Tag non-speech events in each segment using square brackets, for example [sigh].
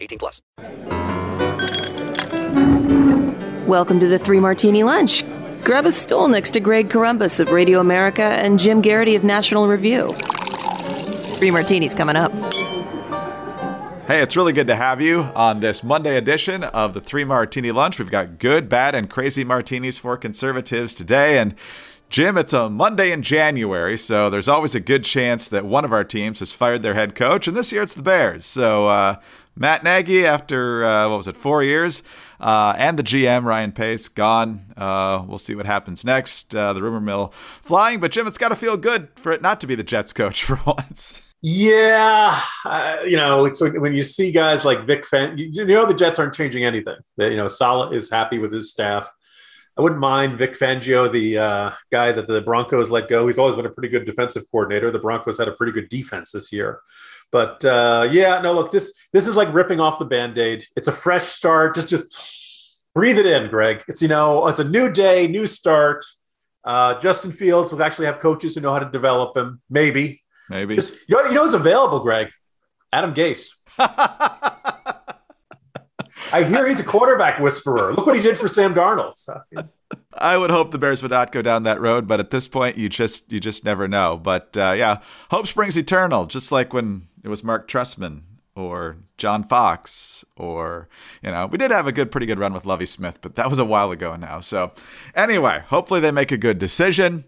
18 plus. Welcome to the Three Martini Lunch. Grab a stool next to Greg Corombos of Radio America and Jim Geraghty of National Review. Three Martinis coming up. Hey, it's really good to have you on this Monday edition of the Three Martini Lunch. We've got good, bad, and crazy martinis for conservatives today. And Jim, it's a Monday in January, so there's always a good chance that one of our teams has fired their head coach, and this year it's the Bears. So uh, Matt Nagy, after uh, what was it, four years, uh, and the GM Ryan Pace gone. Uh, we'll see what happens next. Uh, the rumor mill flying, but Jim, it's got to feel good for it not to be the Jets coach [laughs] for once. Yeah, uh, you know, when, you see guys like Vic Fan, you, you know the Jets aren't changing anything. They, you know, Saleh is happy with his staff. I wouldn't mind Vic Fangio, the uh, guy that the Broncos let go. He's always been a pretty good defensive coordinator. The Broncos had a pretty good defense this year. But uh, yeah, no, look, this this is like ripping off the band-aid. It's a fresh start. Just to breathe it in, Greg. It's you know, it's a new day, new start. Uh, Justin Fields will actually have coaches who know how to develop him. Maybe, Maybe. Just you know, you know who's available, Greg? Adam Gase. [laughs] I hear he's a quarterback whisperer. Look what he did for Sam Darnold. So, I would hope the Bears would not go down that road, but at this point, you just you just never know. But uh, yeah, hope springs eternal, just like when it was Mark Trestman or John Fox, or you know, we did have a good, pretty good run with Lovie Smith, but that was a while ago now. So anyway, hopefully they make a good decision.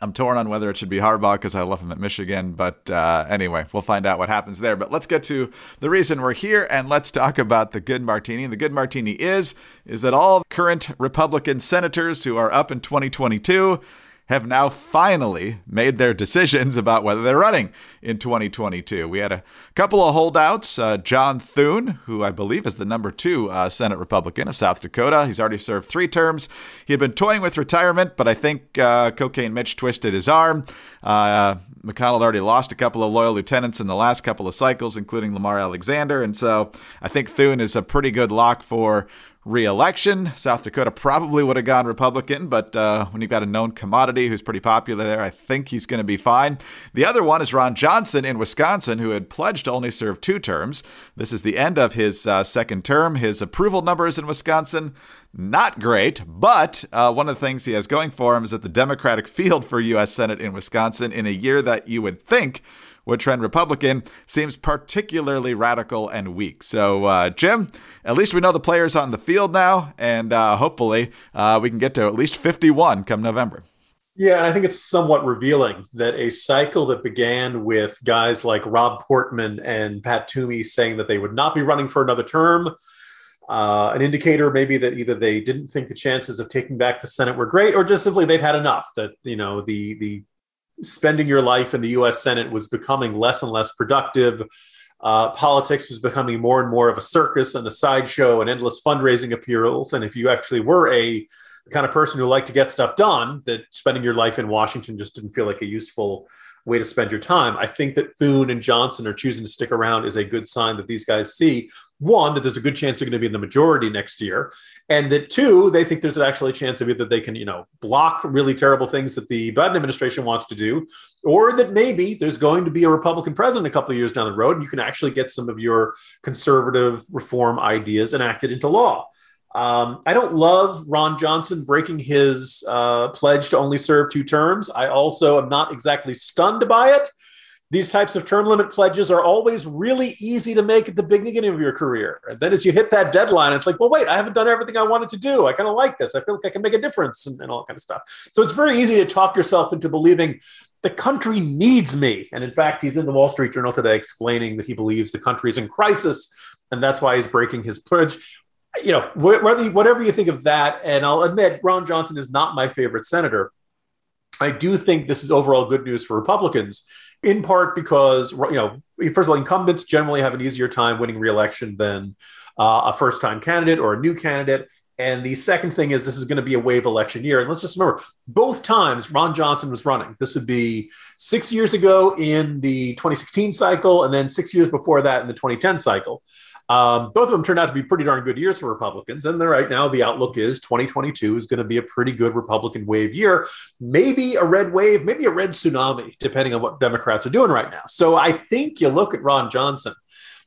I'm torn on whether it should be Harbaugh because I love him at Michigan. But uh, anyway, we'll find out what happens there. But let's get to the reason we're here and let's talk about the good martini. And the good martini is is that all current Republican senators who are up in 2022 have now finally made their decisions about whether they're running in 2022. We had a couple of holdouts. Uh, John Thune, who I believe is the number two uh, Senate Republican of South Dakota, he's already served three terms. He had been toying with retirement, but I think uh, Cocaine Mitch twisted his arm. Uh, McConnell already lost a couple of loyal lieutenants in the last couple of cycles, including Lamar Alexander. And so I think Thune is a pretty good lock for re-election. South Dakota probably would have gone Republican, but uh, when you've got a known commodity who's pretty popular there, I think he's going to be fine. The other one is Ron Johnson in Wisconsin, who had pledged to only serve two terms. This is the end of his uh, second term. His approval numbers in Wisconsin not great, but uh, one of the things he has going for him is that the Democratic field for U.S. Senate in Wisconsin in a year that you would think would trend Republican seems particularly radical and weak. So, uh, Jim, at least we know the players on the field now, and uh, hopefully uh, we can get to at least 51 come November. Yeah, and I think it's somewhat revealing that a cycle that began with guys like Rob Portman and Pat Toomey saying that they would not be running for another term, uh, an indicator maybe that either they didn't think the chances of taking back the Senate were great, or just simply they'd had enough. That you know the the spending your life in the U.S. Senate was becoming less and less productive. Uh, politics was becoming more and more of a circus and a sideshow and endless fundraising appeals. And if you actually were a the kind of person who liked to get stuff done, that spending your life in Washington just didn't feel like a useful way to spend your time. I think that Thune and Johnson are choosing to stick around is a good sign that these guys see one, that there's a good chance they're going to be in the majority next year. And that two, they think there's actually a chance of either they can, you know, block really terrible things that the Biden administration wants to do, or that maybe there's going to be a Republican president a couple of years down the road, and you can actually get some of your conservative reform ideas enacted into law. Um, I don't love Ron Johnson breaking his uh, pledge to only serve two terms. I also am not exactly stunned by it. These types of term limit pledges are always really easy to make at the beginning of your career. And then as you hit that deadline, it's like, well, wait, I haven't done everything I wanted to do. I kind of like this. I feel like I can make a difference and, and all that kind of stuff. So it's very easy to talk yourself into believing the country needs me. And in fact, he's in the Wall Street Journal today explaining that he believes the country is in crisis. And that's why he's breaking his pledge you know, whether whatever you think of that, and I'll admit Ron Johnson is not my favorite senator. I do think this is overall good news for Republicans, in part because you know first of all, incumbents generally have an easier time winning reelection than uh, a first time candidate or a new candidate. And the second thing is this is going to be a wave election year. And let's just remember, both times Ron Johnson was running. This would be six years ago in the 2016 cycle, and then six years before that in the 2010 cycle. Um, both of them turned out to be pretty darn good years for Republicans. And right now, the outlook is 2022 is going to be a pretty good Republican wave year, maybe a red wave, maybe a red tsunami, depending on what Democrats are doing right now. So I think you look at Ron Johnson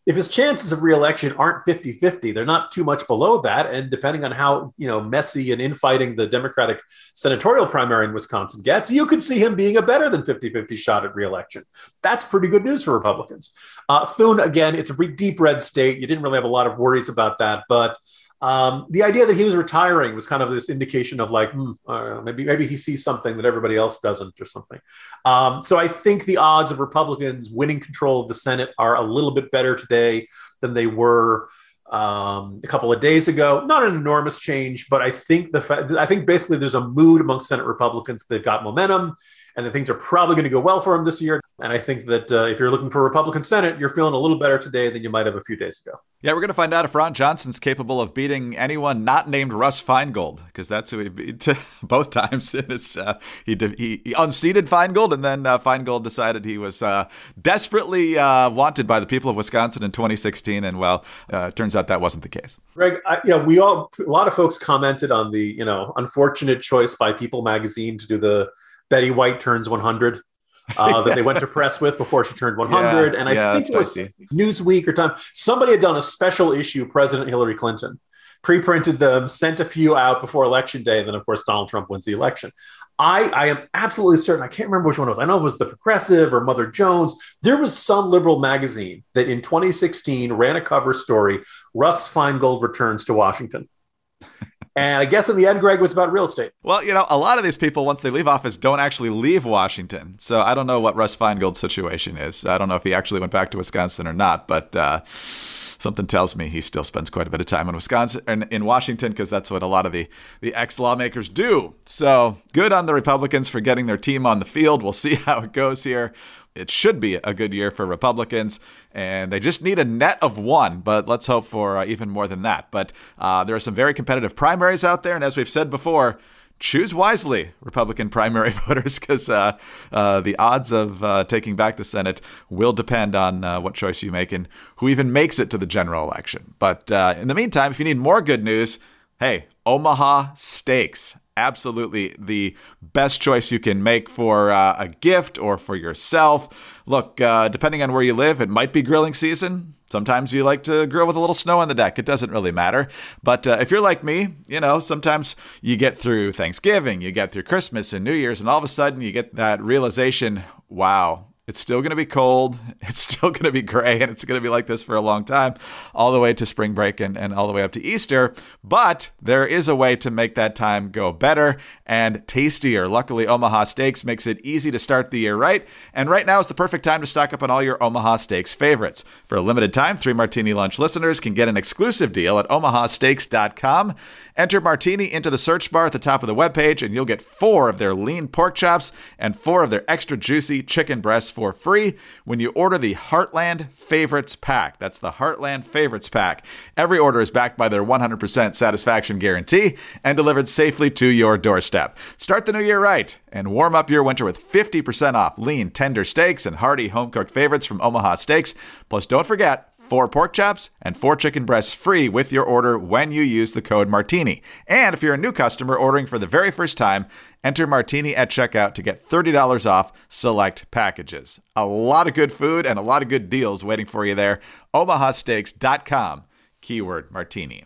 if his chances of reelection aren't 50-50 they're not too much below that. And depending on how you know messy and infighting the democratic senatorial primary in wisconsin gets you could see him being a better than 50-50 shot at reelection. That's pretty good news for republicans. Uh, thune again it's a deep red state. You didn't really have a lot of worries about that but um, the idea that he was retiring was kind of this indication of like hmm, maybe maybe he sees something that everybody else doesn't or something. Um, so I think the odds of Republicans winning control of the Senate are a little bit better today than they were um, a couple of days ago. Not an enormous change, but I think the fa- I think basically there's a mood among Senate Republicans that got momentum and that things are probably going to go well for him this year. And I think that uh, if you're looking for a Republican Senate, you're feeling a little better today than you might have a few days ago. Yeah, we're going to find out if Ron Johnson's capable of beating anyone not named Russ Feingold, because that's who he beat [laughs] both times. His, uh, he, he, he, unseated Feingold, and then uh, Feingold decided he was uh, desperately uh, wanted by the people of Wisconsin in 2016. And well, uh, it turns out that wasn't the case. Greg, I, you know, we all, a lot of folks commented on the, you know, unfortunate choice by People magazine to do the Betty White turns 100 uh, that they went to [laughs] press with before she turned 100. Yeah, and I yeah, think it was Newsweek or Time. Somebody had done a special issue, President Hillary Clinton, pre printed them, sent a few out before election day. And then, of course, Donald Trump wins the election. I, I am absolutely certain. I can't remember which one it was. I know it was the Progressive or Mother Jones. There was some liberal magazine that in 2016 ran a cover story Russ Feingold returns to Washington. And I guess in the end, Greg was about real estate. Well, you know, a lot of these people, once they leave office, don't actually leave Washington. So I don't know what Russ Feingold's situation is. I don't know if he actually went back to Wisconsin or not, but uh, something tells me he still spends quite a bit of time in Wisconsin and in Washington because that's what a lot of the, the ex lawmakers do. So good on the Republicans for getting their team on the field. We'll see [laughs] how it goes here it should be a good year for Republicans, and they just need a net of one, but let's hope for uh, even more than that. But uh, there are some very competitive primaries out there, and as we've said before, choose wisely, Republican primary [laughs] voters, because uh, uh, the odds of uh, taking back the Senate will depend on uh, what choice you make and who even makes it to the general election. But in the meantime, if you need more good news, hey, Omaha Steaks absolutely the best choice you can make for uh, a gift or for yourself. Look, uh, depending on where you live, it might be grilling season. Sometimes you like to grill with a little snow on the deck. It doesn't really matter. But uh, if you're like me, you know, sometimes you get through Thanksgiving, you get through Christmas and New Year's, and all of a sudden you get that realization wow, it's still going to be cold. [laughs] It's still going to be gray, and it's going to be like this for a long time, all the way to spring break and, and all the way up to Easter. But there is a way to make that time go better and tastier. Luckily, Omaha Steaks makes it easy to start the year right. And right now is the perfect time to stock up on all your Omaha Steaks favorites. For a limited time, Three Martini Lunch listeners can get an exclusive deal at omahasteaks.com. Enter Martini into the search bar at the top of the webpage, and you'll get four of their lean pork chops and four of their extra juicy chicken breasts for free when you order the Heartland Favorites Pack. That's the Heartland Favorites Pack. Every order is backed by their 100% satisfaction guarantee and delivered safely to your doorstep. Start the new year right and warm up your winter with 50% off lean, tender steaks and hearty home cooked favorites from Omaha Steaks. Plus, don't forget, four pork chops, and four chicken breasts free with your order when you use the code Martini. And if you're a new customer ordering for the very first time, enter Martini at checkout to get $30 off select packages. A lot of good food and a lot of good deals waiting for you there. OmahaSteaks.com, keyword Martini.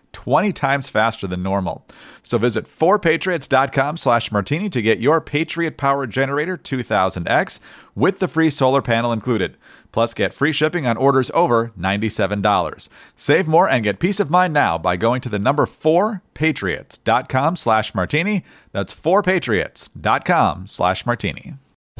20 times faster than normal. So visit 4patriots.com slash martini to get your Patriot Power Generator 2000X with the free solar panel included. Plus, get free shipping on orders over $97. Save more and get peace of mind now by going to the number 4patriots.com slash martini. That's 4patriots.com slash martini.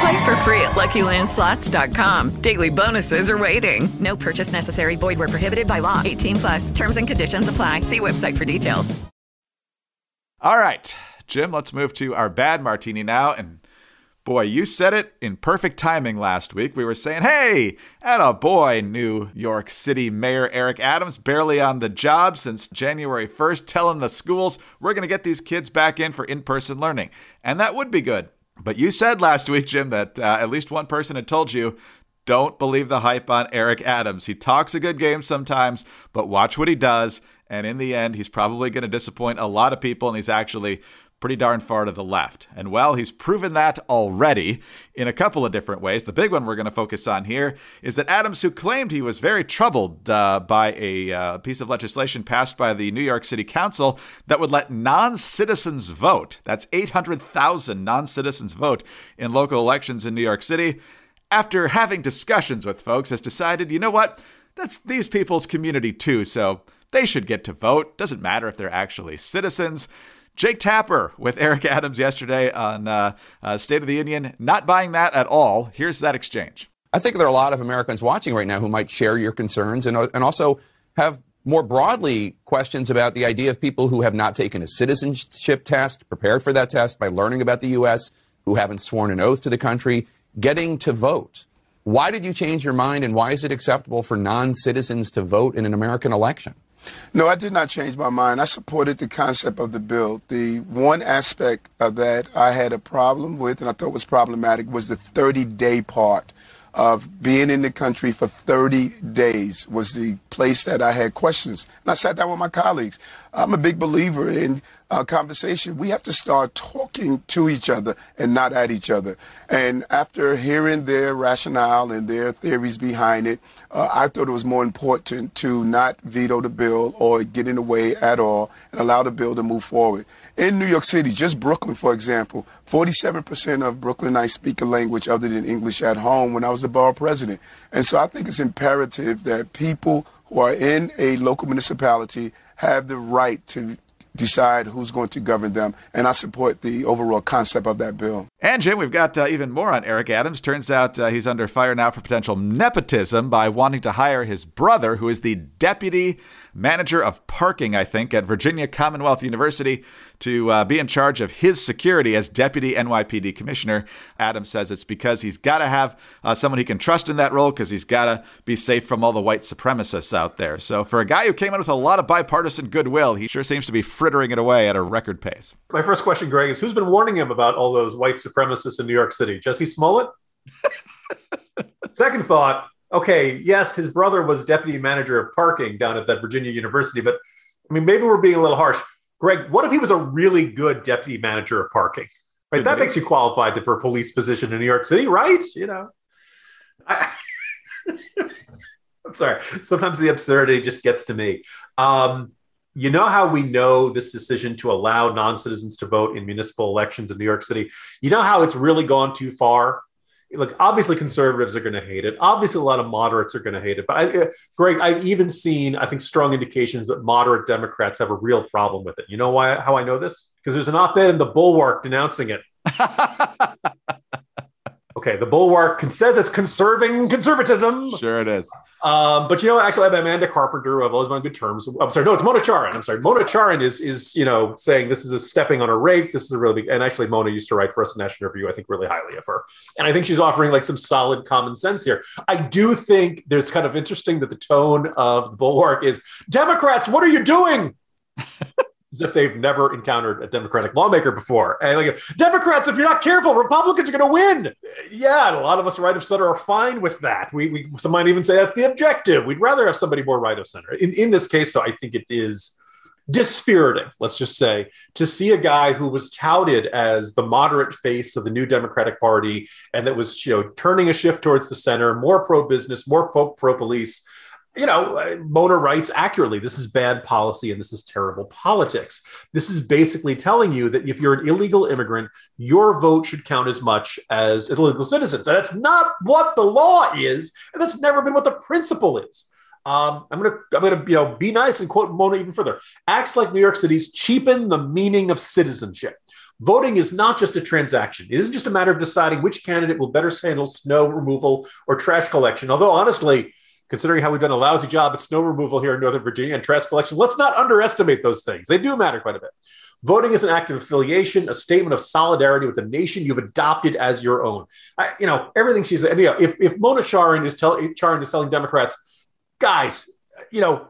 Play for free at LuckyLandSlots.com. Daily bonuses are waiting. No purchase necessary. Void where prohibited by law. 18 plus. Terms and conditions apply. See website for details. All right, Jim, let's move to our bad martini now. And boy, you said it in perfect timing last week. We were saying, hey, at a boy, New York City Mayor Eric Adams, barely on the job since January 1st, telling the schools we're going to get these kids back in for in person learning. And that would be good. But you said last week, Jim, that uh, at least one person had told you don't believe the hype on Eric Adams. He talks a good game sometimes, but watch what he does. And in the end, he's probably going to disappoint a lot of people, and he's actually pretty darn far to the left. And well, he's proven that already in a couple of different ways. The big one we're going to focus on here is that Adams, who claimed he was very troubled uh, by a uh, piece of legislation passed by the New York City Council that would let non citizens vote, that's 800,000 non citizens vote in local elections in New York City, after having discussions with folks, has decided, you know what? That's these people's community too, so they should get to vote. Doesn't matter if they're actually citizens. Jake Tapper with [laughs] Eric Adams yesterday on uh, uh, State of the Union, not buying that at all. Here's that exchange. I think there are a lot of Americans watching right now who might share your concerns and, and also have more broadly questions about the idea of people who have not taken a citizenship test, prepared for that test by learning about the U.S., who haven't sworn an oath to the country, getting to vote. Why did you change your mind, and why is it acceptable for non citizens to vote in an American election? No, I did not change my mind. I supported the concept of the bill. The one aspect of that I had a problem with and I thought was problematic was the 30 day part of being in the country for 30 days was the place that I had questions. And I sat down with my colleagues. I'm a big believer in uh, conversation. We have to start talking to each other and not at each other. And after hearing their rationale and their theories behind it, uh, I thought it was more important to not veto the bill or get in the way at all and allow the bill to move forward. In New York City, just Brooklyn, for example, 47% of Brooklynites speak a language other than English at home when I was the borough president. And so I think it's imperative that people who are in a local municipality have the right to decide who's going to govern them. And I support the overall concept of that bill. And Jim, we've got uh, even more on Eric Adams. Turns out uh, he's under fire now for potential nepotism by wanting to hire his brother, who is the deputy manager of parking, I think, at Virginia Commonwealth University, to uh, be in charge of his security as deputy NYPD commissioner. Adam says it's because he's got to have uh, someone he can trust in that role because he's got to be safe from all the white supremacists out there. So, for a guy who came in with a lot of bipartisan goodwill, he sure seems to be frittering it away at a record pace. My first question, Greg, is who's been warning him about all those white supremacists in New York City? Jussie Smollett? [laughs] Second thought, okay, yes, his brother was deputy manager of parking down at that Virginia University, but I mean, maybe we're being a little harsh. Greg, what if he was a really good deputy manager of parking? Right, that makes you qualified to, for a police position in New York City, right? You know, I, [laughs] am sorry. Sometimes the absurdity just gets to me. Um, you know how we know this decision to allow non-citizens to vote in municipal elections in New York City? You know how it's really gone too far look, obviously conservatives are going to hate it. Obviously, a lot of moderates are going to hate it. But I, uh, Greg, I've even seen, I think, strong indications that moderate Democrats have a real problem with it. You know why? How I know this? Because there's an op-ed in the Bulwark denouncing it. [laughs] okay, the Bulwark says it's conserving conservatism. Sure, it is. Um, but you know, actually, I have Amanda Carpenter. I've always been on good terms. I'm sorry, no, it's Mona Charen. I'm sorry, Mona Charen is is you know saying this is a stepping on a rake. This is a really big. And actually, Mona used to write for us in National Review. I think really highly of her, and I think she's offering like some solid common sense here. I do think there's kind of interesting that the tone of the bulwark is Democrats. What are you doing? [laughs] as if they've never encountered a Democratic lawmaker before. And like, Democrats, if you're not careful, Republicans are going to win. Yeah, a lot of us right of center are fine with that. We, we some might even say that's the objective. We'd rather have somebody more right of center. In, in this case, so I think it is dispiriting, let's just say, to see a guy who was touted as the moderate face of the new Democratic Party and that was, you know, turning a shift towards the center, more pro business, more pro police you know, Mona writes accurately. This is bad policy and this is terrible politics. This is basically telling you that if you're an illegal immigrant, your vote should count as much as, as illegal citizens. And that's not what the law is, and that's never been what the principle is. Um, I'm gonna I'm gonna you know be nice and quote Mona even further. Acts like New York City's cheapen the meaning of citizenship. Voting is not just a transaction. It isn't just a matter of deciding which candidate will better handle snow removal or trash collection. Although honestly, considering how we've done a lousy job at snow removal here in Northern Virginia and trash collection, let's not underestimate those things. They do matter quite a bit. Voting is an act of affiliation, a statement of solidarity with the nation you've adopted as your own. I, you know, everything she's, you know, if, if Mona Charen is, tell, Charen is telling Democrats, guys, you know,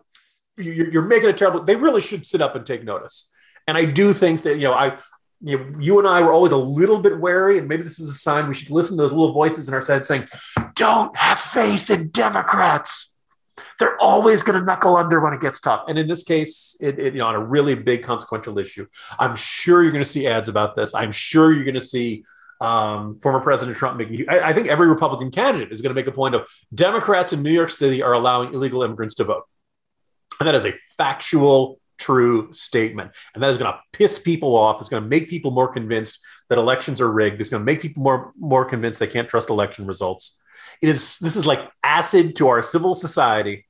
you're, you're making a terrible, they really should sit up and take notice. And I do think that, you know, I, you, know, you and I were always a little bit wary, and maybe this is a sign we should listen to those little voices in our head saying, "Don't have faith in Democrats. They're always going to knuckle under when it gets tough." And in this case, it, it, you know, on a really big consequential issue, I'm sure you're going to see ads about this. I'm sure you're going to see um, former President Trump making. I, I think every Republican candidate is going to make a point of Democrats in New York City are allowing illegal immigrants to vote, and that is a factual true statement. And that is going to piss people off. It's going to make people more convinced that elections are rigged. It's going to make people more, more convinced they can't trust election results. It is, this is like acid to our civil society.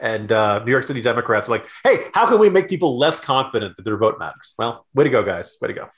And uh, New York City Democrats are like, hey, how can we make people less confident that their vote matters? Well, way to go, guys. Way to go.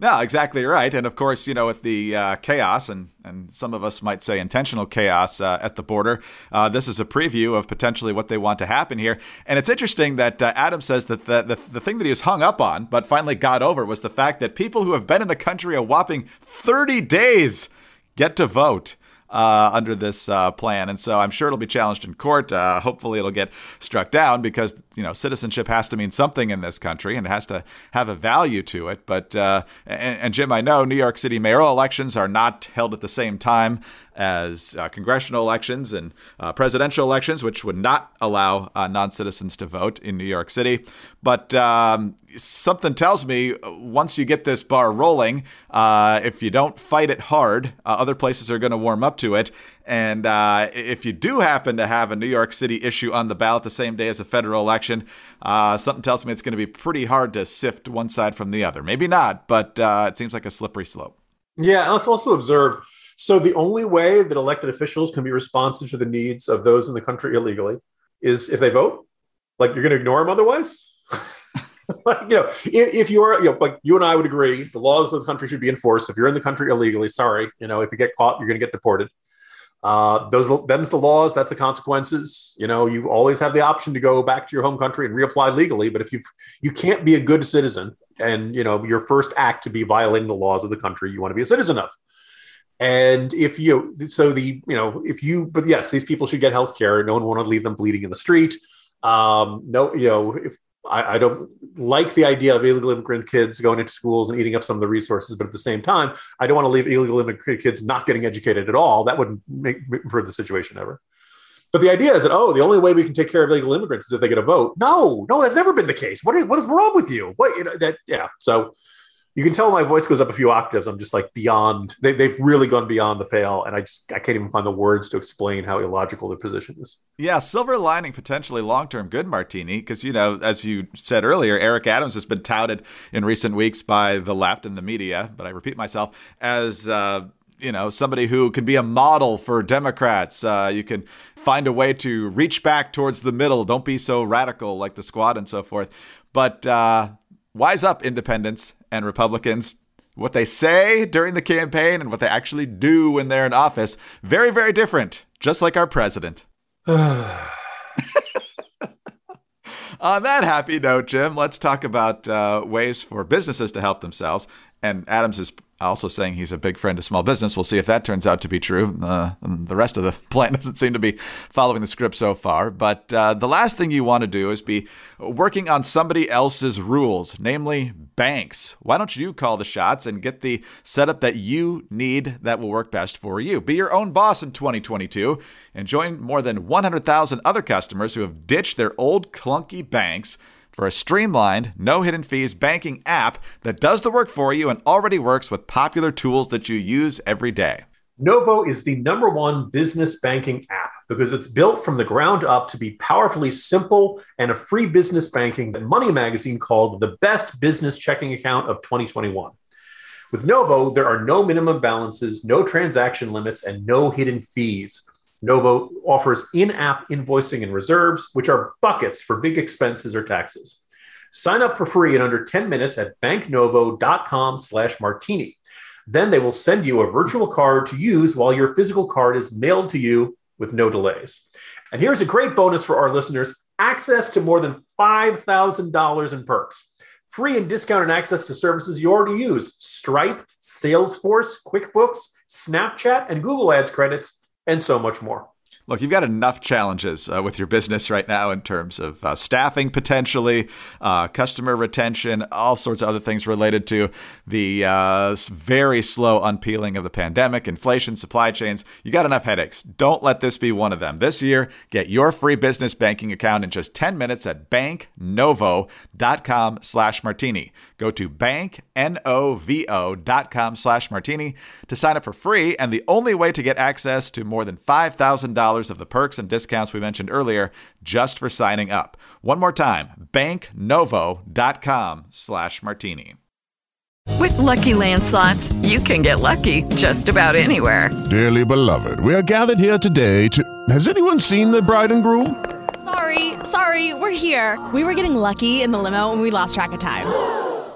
No, exactly right. And of course, you know, with the uh, chaos and, and some of us might say intentional chaos uh, at the border, uh, this is a preview of potentially what they want to happen here. And it's interesting that uh, Adam says that the, the, the thing that he was hung up on, but finally got over, was the fact that people who have been in the country a whopping 30 days get to vote uh, under this uh, plan. And so I'm sure it'll be challenged in court. Uh, hopefully, it'll get struck down because you know citizenship has to mean something in this country and it has to have a value to it. But uh, and, and Jim, I know New York City mayoral elections are not held at the same time as uh, congressional elections and uh, presidential elections, which would not allow uh, non citizens to vote in New York City. But um, something tells me once you get this bar rolling, uh, if you don't fight it hard, uh, other places are going to warm up to it. And uh, if you do happen to have a New York City issue on the ballot the same day as a federal election, something tells me it's going to be pretty hard to sift one side from the other. Maybe not, but it seems like a slippery slope. Yeah, let's also observe so the only way that elected officials can be responsive to the needs of those in the country illegally is if they vote. Like you're going to ignore them otherwise. [laughs] like, you know, if, if, you're, you know, like you and I would agree, the laws of the country should be enforced. If you're in the country illegally, sorry, you know, if you get caught, you're going to get deported. Uh, those them's the laws. That's the consequences. You know, you always have the option to go back to your home country and reapply legally. But if you you can't be a good citizen, and you know your first act to be violating the laws of the country you want to be a citizen of. And if you, so the, you know, if you, but yes, these people should get health care. No one want to leave them bleeding in the street. Um, no, you know, if I, I, don't like the idea of illegal immigrant kids going into schools and eating up some of the resources, but at the same time, I don't want to leave illegal immigrant kids not getting educated at all. That wouldn't make improve the situation ever. But the idea is that oh, the only way we can take care of illegal immigrants is if they get a vote. No, no, that's never been the case. What is what is wrong with you? What you know that yeah. So you can tell my voice goes up a few octaves. I'm just like beyond. They, they've really gone beyond the pale, and I just I can't even find the words to explain how illogical their position is. Yeah, silver lining potentially long term good, Martini, because you know, as you said earlier, Eric Adams has been touted in recent weeks by the left and the media, but I repeat myself as. Uh, you know, somebody who can be a model for Democrats. Uh, you can find a way to reach back towards the middle. Don't be so radical like the squad and so forth. But uh, wise up, independents and Republicans. What they say during the campaign and what they actually do when they're in office, very, very different, just like our president. [sighs] On that happy note, Jim, let's talk about uh, ways for businesses to help themselves. And Adams is also saying he's a big friend of small business. We'll see if that turns out to be true. Uh, the rest of the [laughs] plan doesn't seem to be following the script so far. But uh, the last thing you want to do is be working on somebody else's rules, namely banks. Why don't you call the shots and get the setup that you need that will work best for you? Be your own boss in 2022 and join more than 100,000 other customers who have ditched their old clunky banks for a streamlined, no hidden fees banking app that does the work for you and already works with popular tools that you use every day. Novo is the number one business banking app because it's built from the ground up to be powerfully simple and a free business banking that Money Magazine called the best business checking account of 2021. With Novo, there are no minimum balances, no transaction limits, and no hidden fees. Novo offers in app invoicing and reserves, which are buckets for big expenses or taxes. Sign up for free in under 10 minutes at banknovo.com slash martini. Then they will send you a virtual card to use while your physical card is mailed to you with no delays. And here's a great bonus for our listeners access to more than $5,000 in perks. Free and discounted access to services you already use Stripe, Salesforce, QuickBooks, Snapchat, and Google Ads credits and so much more. Look, you've got enough challenges uh, with your business right now in terms of uh, staffing potentially, uh, customer retention, all sorts of other things related to the uh, very slow unpeeling of the pandemic, inflation, supply chains. You got enough headaches. Don't let this be one of them. This year, get your free business banking account in just 10 minutes at banknovo.com slash martini. Go to banknovo.com slash martini to sign up for free and the only way to get access to more than $5,000 of the perks and discounts we mentioned earlier just for signing up. One more time, banknovo.com slash martini. With Lucky Land slots, you can get lucky just about anywhere. Dearly beloved, we are gathered here today to. Has anyone seen the bride and groom? Sorry, sorry, we're here. We were getting lucky in the limo and we lost track of time.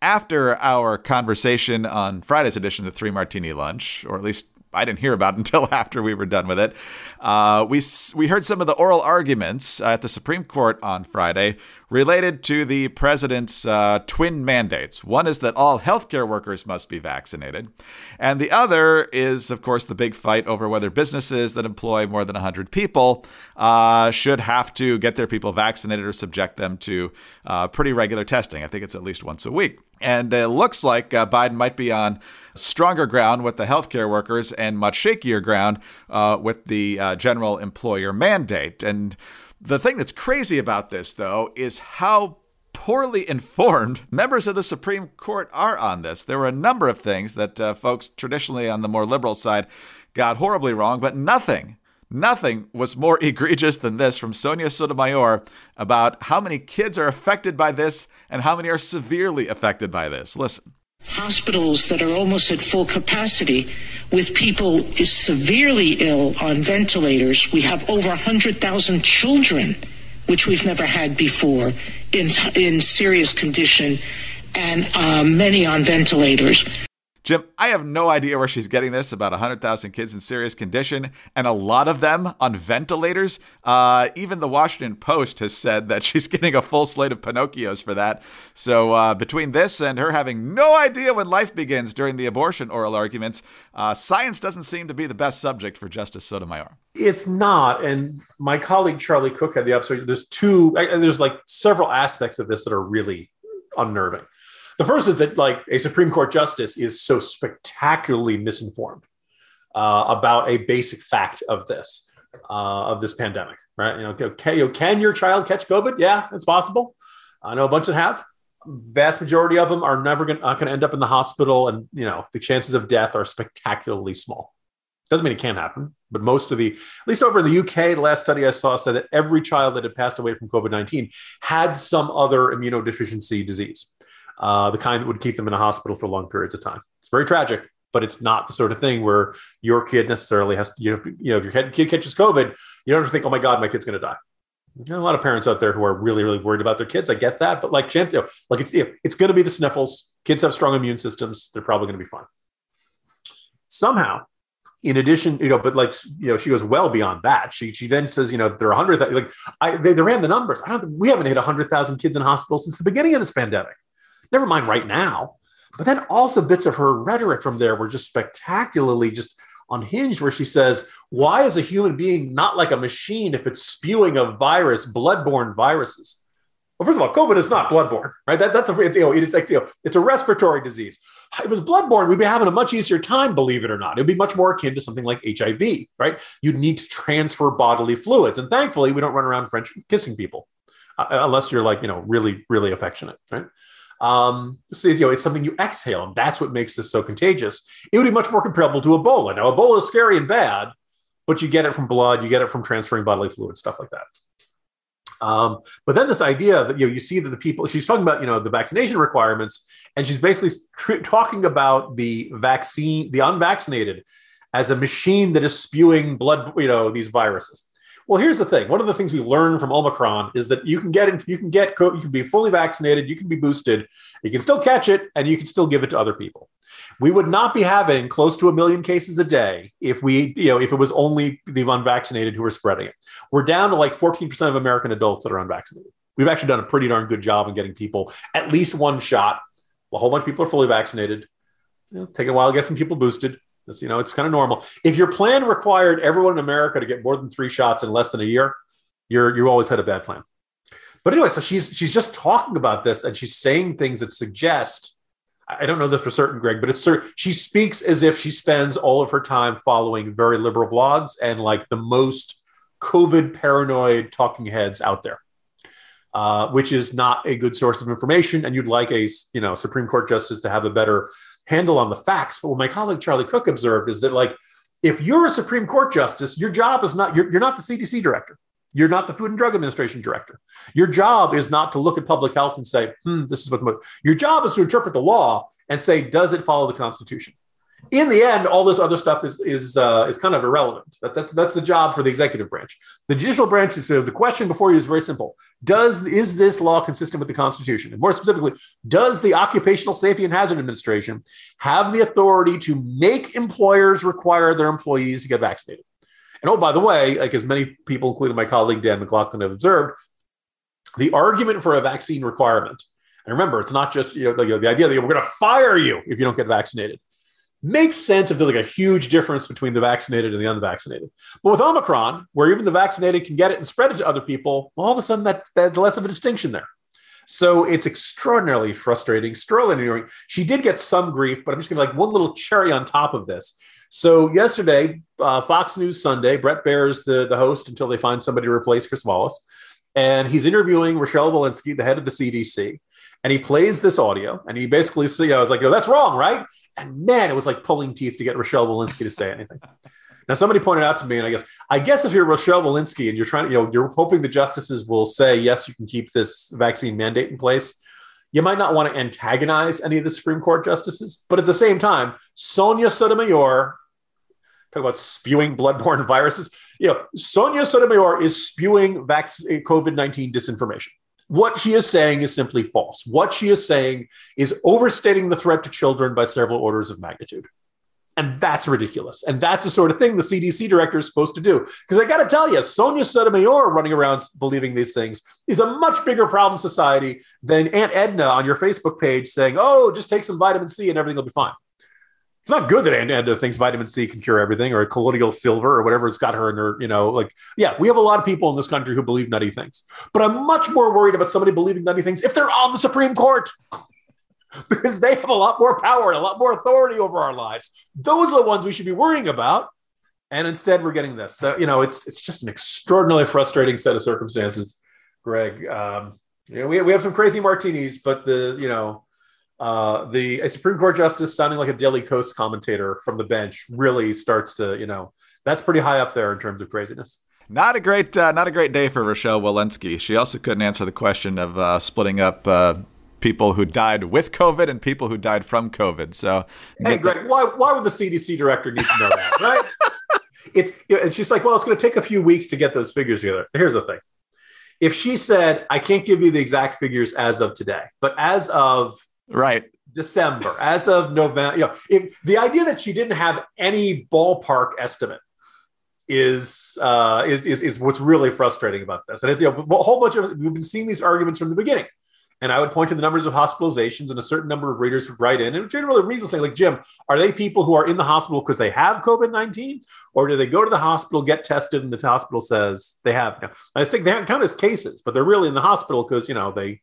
After our conversation on Friday's edition of the Three Martini Lunch, or at least I didn't hear about [laughs] until after we were done with it. Uh, we we heard some of the oral arguments at the Supreme Court on Friday related to the president's uh, twin mandates. One is that all healthcare workers must be vaccinated, and the other is, of course, the big fight over whether businesses that employ more than 100 people uh, should have to get their people vaccinated or subject them to uh, pretty regular testing. I think it's at least once a week. And it looks like uh, Biden might be on stronger ground with the healthcare workers and much shakier ground uh, with the uh, general employer mandate. And the thing that's crazy about this, though, is how poorly informed [laughs] members of the Supreme Court are on this. There were a number of things that uh, folks traditionally on the more liberal side got horribly wrong, but nothing Nothing was more [laughs] egregious than this from Sonia Sotomayor about how many kids are affected by this and how many are severely affected by this. Listen. Hospitals that are almost at full capacity with people is severely ill on ventilators. We have over 100,000 children, which we've never had before, in, in serious condition, and uh, many on ventilators. Jim, I have no idea where she's getting this about 100,000 kids in serious condition and a lot of them on ventilators. Uh, even the Washington Post has said that [laughs] she's getting a full slate of Pinocchios for that. So, uh, between this and her having no idea when life begins during the abortion oral arguments, uh, science doesn't seem to be the best subject for Justice Sotomayor. It's not. And my colleague Charlie Cooke had the observation there's two, there's like several aspects of this that are really unnerving. The first is that like a Supreme Court justice is so spectacularly misinformed. uh, about a basic fact of this uh, of this pandemic, right? You know, okay, can your child catch COVID? Yeah, it's possible. I know a bunch that have. Vast majority of them are never going to end up in the hospital, and you know the chances of death are spectacularly small. Doesn't mean it can't happen, but most of the, at least over in the UK, the last study I saw said that every child that had passed away from COVID 19 had some other immunodeficiency disease, uh, the kind that would keep them in a hospital for long periods of time. It's very tragic, but it's not the sort of thing where your kid necessarily has to, you know, you know if your kid catches COVID, you don't have to think, oh my God, my kid's going to die. A lot of parents out there who are really, really worried about their kids. I get that, but like, you like it's it's going to be the sniffles. Kids have strong immune systems; they're probably going to be fine. Somehow, in addition, you know, but like, you know, she goes well beyond that. She she then says, you know, there are hundred like I they, they, ran the numbers. I don't we haven't hit hundred thousand kids in hospitals since the beginning of this pandemic. Never mind right now. But then also bits of her rhetoric from there were just spectacularly just unhinged, where she says, "Why is a human being not like a machine if it's spewing a virus, bloodborne viruses?" Well, first of all, COVID is not bloodborne, right? That, that's a you know, it is like, you know, it's a respiratory disease. If it was bloodborne, we'd be having a much easier time, believe it or not. It'd be much more akin to something like HIV, right? You'd need to transfer bodily fluids, and thankfully, we don't run around French kissing people, uh, unless you're like you know really really affectionate, right? Um, so you know, it's something you exhale, and that's what makes this so contagious. It would be much more comparable to Ebola. Now, Ebola is scary and bad, but you get it from blood, you get it from transferring bodily fluid, stuff like that. Um, but then this idea that you know you see that the people she's talking about you know the vaccination requirements, and she's basically tr- talking about the vaccine, the unvaccinated, as a machine that is spewing blood, you know, these viruses. Well, here's the thing. One of the things we learned from Omicron is that you can get you can get you can be fully vaccinated, you can be boosted, you can still catch it, and you can still give it to other people. We would not be having close to a million cases a day if we, you know, if it was only the unvaccinated who were spreading it. We're down to like 14% of American adults that are unvaccinated. We've actually done a pretty darn good job in getting people at least one shot. A whole bunch of people are fully vaccinated. You know, taking a while to get some people boosted. It's, you know, it's kind of normal. If your plan required everyone in America to get more than three shots in less than a year, you're you always had a bad plan. But anyway, so she's she's just talking about this and she's saying things that suggest I don't know this for certain, Greg, but it's she speaks as if she spends all of her time following very liberal blogs and like the most COVID paranoid talking heads out there, uh, which is not a good source of information. And you'd like a you know Supreme Court justice to have a better handle on the facts. But what my colleague Charlie Cooke observed is that like if you're a Supreme Court justice, your job is not you're, you're not the CDC director. You're not the Food and Drug Administration director. Your job is not to look at public health and say, hmm, this is what the. Most your job is to interpret the law and say, does it follow the Constitution? In the end, all this other stuff is is uh, is kind of irrelevant. That, that's that's the job for the executive branch. The judicial branch is the question before you is very simple: Does is this law consistent with the Constitution? And more specifically, does the Occupational Safety and Hazard Administration have the authority to make employers require their employees to get vaccinated? And oh, by the way, like as many people, including my colleague Dan McLaughlin, have observed, the argument for a vaccine requirement, and remember, it's not just you know, the, the idea that we're going to fire you if you don't get vaccinated, makes sense if there's like a huge difference between the vaccinated and the unvaccinated. But with Omicron, where even the vaccinated can get it and spread it to other people, well, all of a sudden that, that's less of a distinction there. So it's extraordinarily frustrating, extraordinarily. She did get some grief, but I'm just going to like one little cherry on top of this. So yesterday, uh, Fox News Sunday, Bret Baier's the, the host until they find somebody to replace Chris Wallace. And he's interviewing Rochelle Walensky, the head of the CDC. And he plays this audio and he basically see, I was like, yo, that's wrong, right? And man, it was like pulling teeth to get Rochelle Walensky to say anything. Now, somebody pointed out to me, and I guess, I guess if you're Rochelle Walensky and you're trying, you know, you're hoping the justices will say, yes, you can keep this vaccine mandate in place you might not want to antagonize any of the Supreme Court justices, but at the same time, Sonia Sotomayor, talk about spewing bloodborne [laughs] viruses. You know, Sonia Sotomayor is spewing vac- COVID 19 disinformation. What she is saying is simply false. What she is saying is overstating the threat to children by several orders of magnitude. And that's ridiculous. And that's the sort of thing the CDC director is supposed to do. Because I got to tell you, Sonia Sotomayor running around believing these things is a much bigger problem society than Aunt Edna on your Facebook page saying, oh, just take some vitamin C and everything will be fine. It's not good that Aunt Edna thinks vitamin C can cure everything or colloidal silver or whatever it's got her in her, you know, like, yeah, we have a lot of people in this country who believe nutty things. But I'm much more worried about somebody believing nutty things if they're on the Supreme Court. [laughs] because they have a lot more power and a lot more authority over our lives. Those are the ones we should be worrying about. And instead, we're getting this. So, you know, it's it's just an extraordinarily frustrating set of circumstances, Greg. Um, you know, we, we have some crazy martinis, but the, you know, uh, the a Supreme Court justice sounding like a Daily Kos commentator from the bench really starts to, you know, that's pretty high up there in terms of craziness. Not a great, uh, not a great day for Rochelle Walensky. She also couldn't answer the question of uh, splitting up uh, people who died with COVID and people who died from COVID. So, hey, Greg, why why would the CDC director need to know that, [laughs] right? it's and she's like, well, it's going to take a few weeks to get those figures together. Here's the thing: if she said, I can't give you the exact figures as of today, but as of right December, as of November, you know, if the idea that she didn't have any ballpark estimate is, uh, is, is, is what's really frustrating about this. And it's you know, a whole bunch of, we've been seeing these arguments from the beginning. And I would point to the numbers of hospitalizations and a certain number of readers who write in. And generally, reasons say, like, Jim, are they people who are in the hospital because they have COVID 19? Or do they go to the hospital, get tested, and the hospital says they have? Know, I think they count as cases, but they're really in the hospital because, you know, they,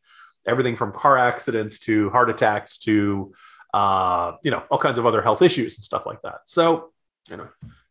everything from car accidents to heart attacks to, uh, you know, all kinds of other health issues and stuff like that. So, you know,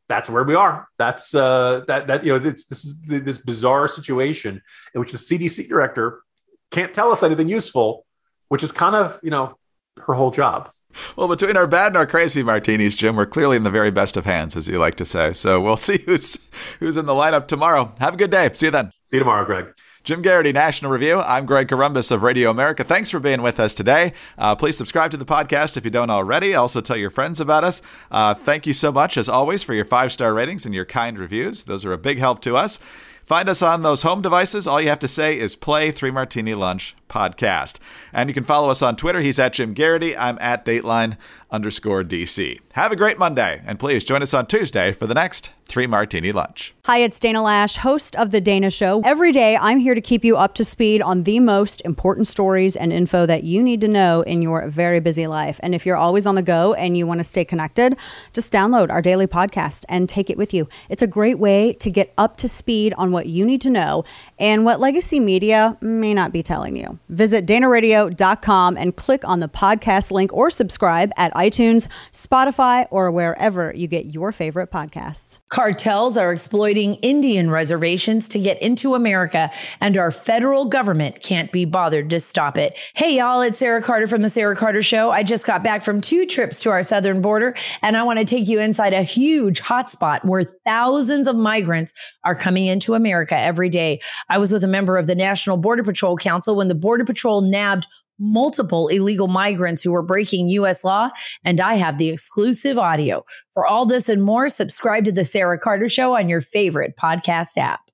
that's where we are. That's uh, that that you know this this is this bizarre situation in which the CDC director can't tell us anything useful, which is kind of you know her whole job. Well, between our bad and our crazy martinis, Jim, we're clearly in the very best of hands, as you like to say. So we'll [laughs] see who's who's in the lineup tomorrow. Have a good day. See you then. See you tomorrow, Greg. Jim Geraghty, National Review. I'm Greg Corombos of Radio America. Thanks for being with us today. Uh, please subscribe to the podcast if you don't already. Also, tell your friends about us. Uh, thank you so much, as always, for your five star ratings and your kind reviews. Those are a big help to us. Find us on those home devices. All you have to say is play Three Martini Lunch podcast. And you can follow us on Twitter. He's at Jim Geraghty. I'm at Dateline underscore DC. Have a great Monday, and please join us on Tuesday for the next Three Martini Lunch. Hi, it's Dana Loesch, host of The Dana Show. Every day, I'm here to keep you up to speed on the most important stories and info that you need to know in your very busy life. And if you're always on the go and you want to stay connected, just download our daily podcast and take it with you. It's a great way to get up to speed on what you need to know and what legacy media may not be telling you. Visit danaradio.com and click on the podcast link or subscribe at iTunes, Spotify, or wherever you get your favorite podcasts. Cartels are exploiting Indian reservations to get into America, and our federal government can't be bothered to stop it. Hey, y'all, it's Sarah Carter from The Sarah Carter Show. I just got back from two trips to our southern border, and I want to take you inside a huge hotspot where thousands of migrants are coming into America every day. I was with a member of the National Border Patrol Council when the Border Patrol nabbed multiple illegal migrants who were breaking U.S. law, and I have the exclusive audio. For all this and more, subscribe to The Sarah Carter Show on your favorite podcast app.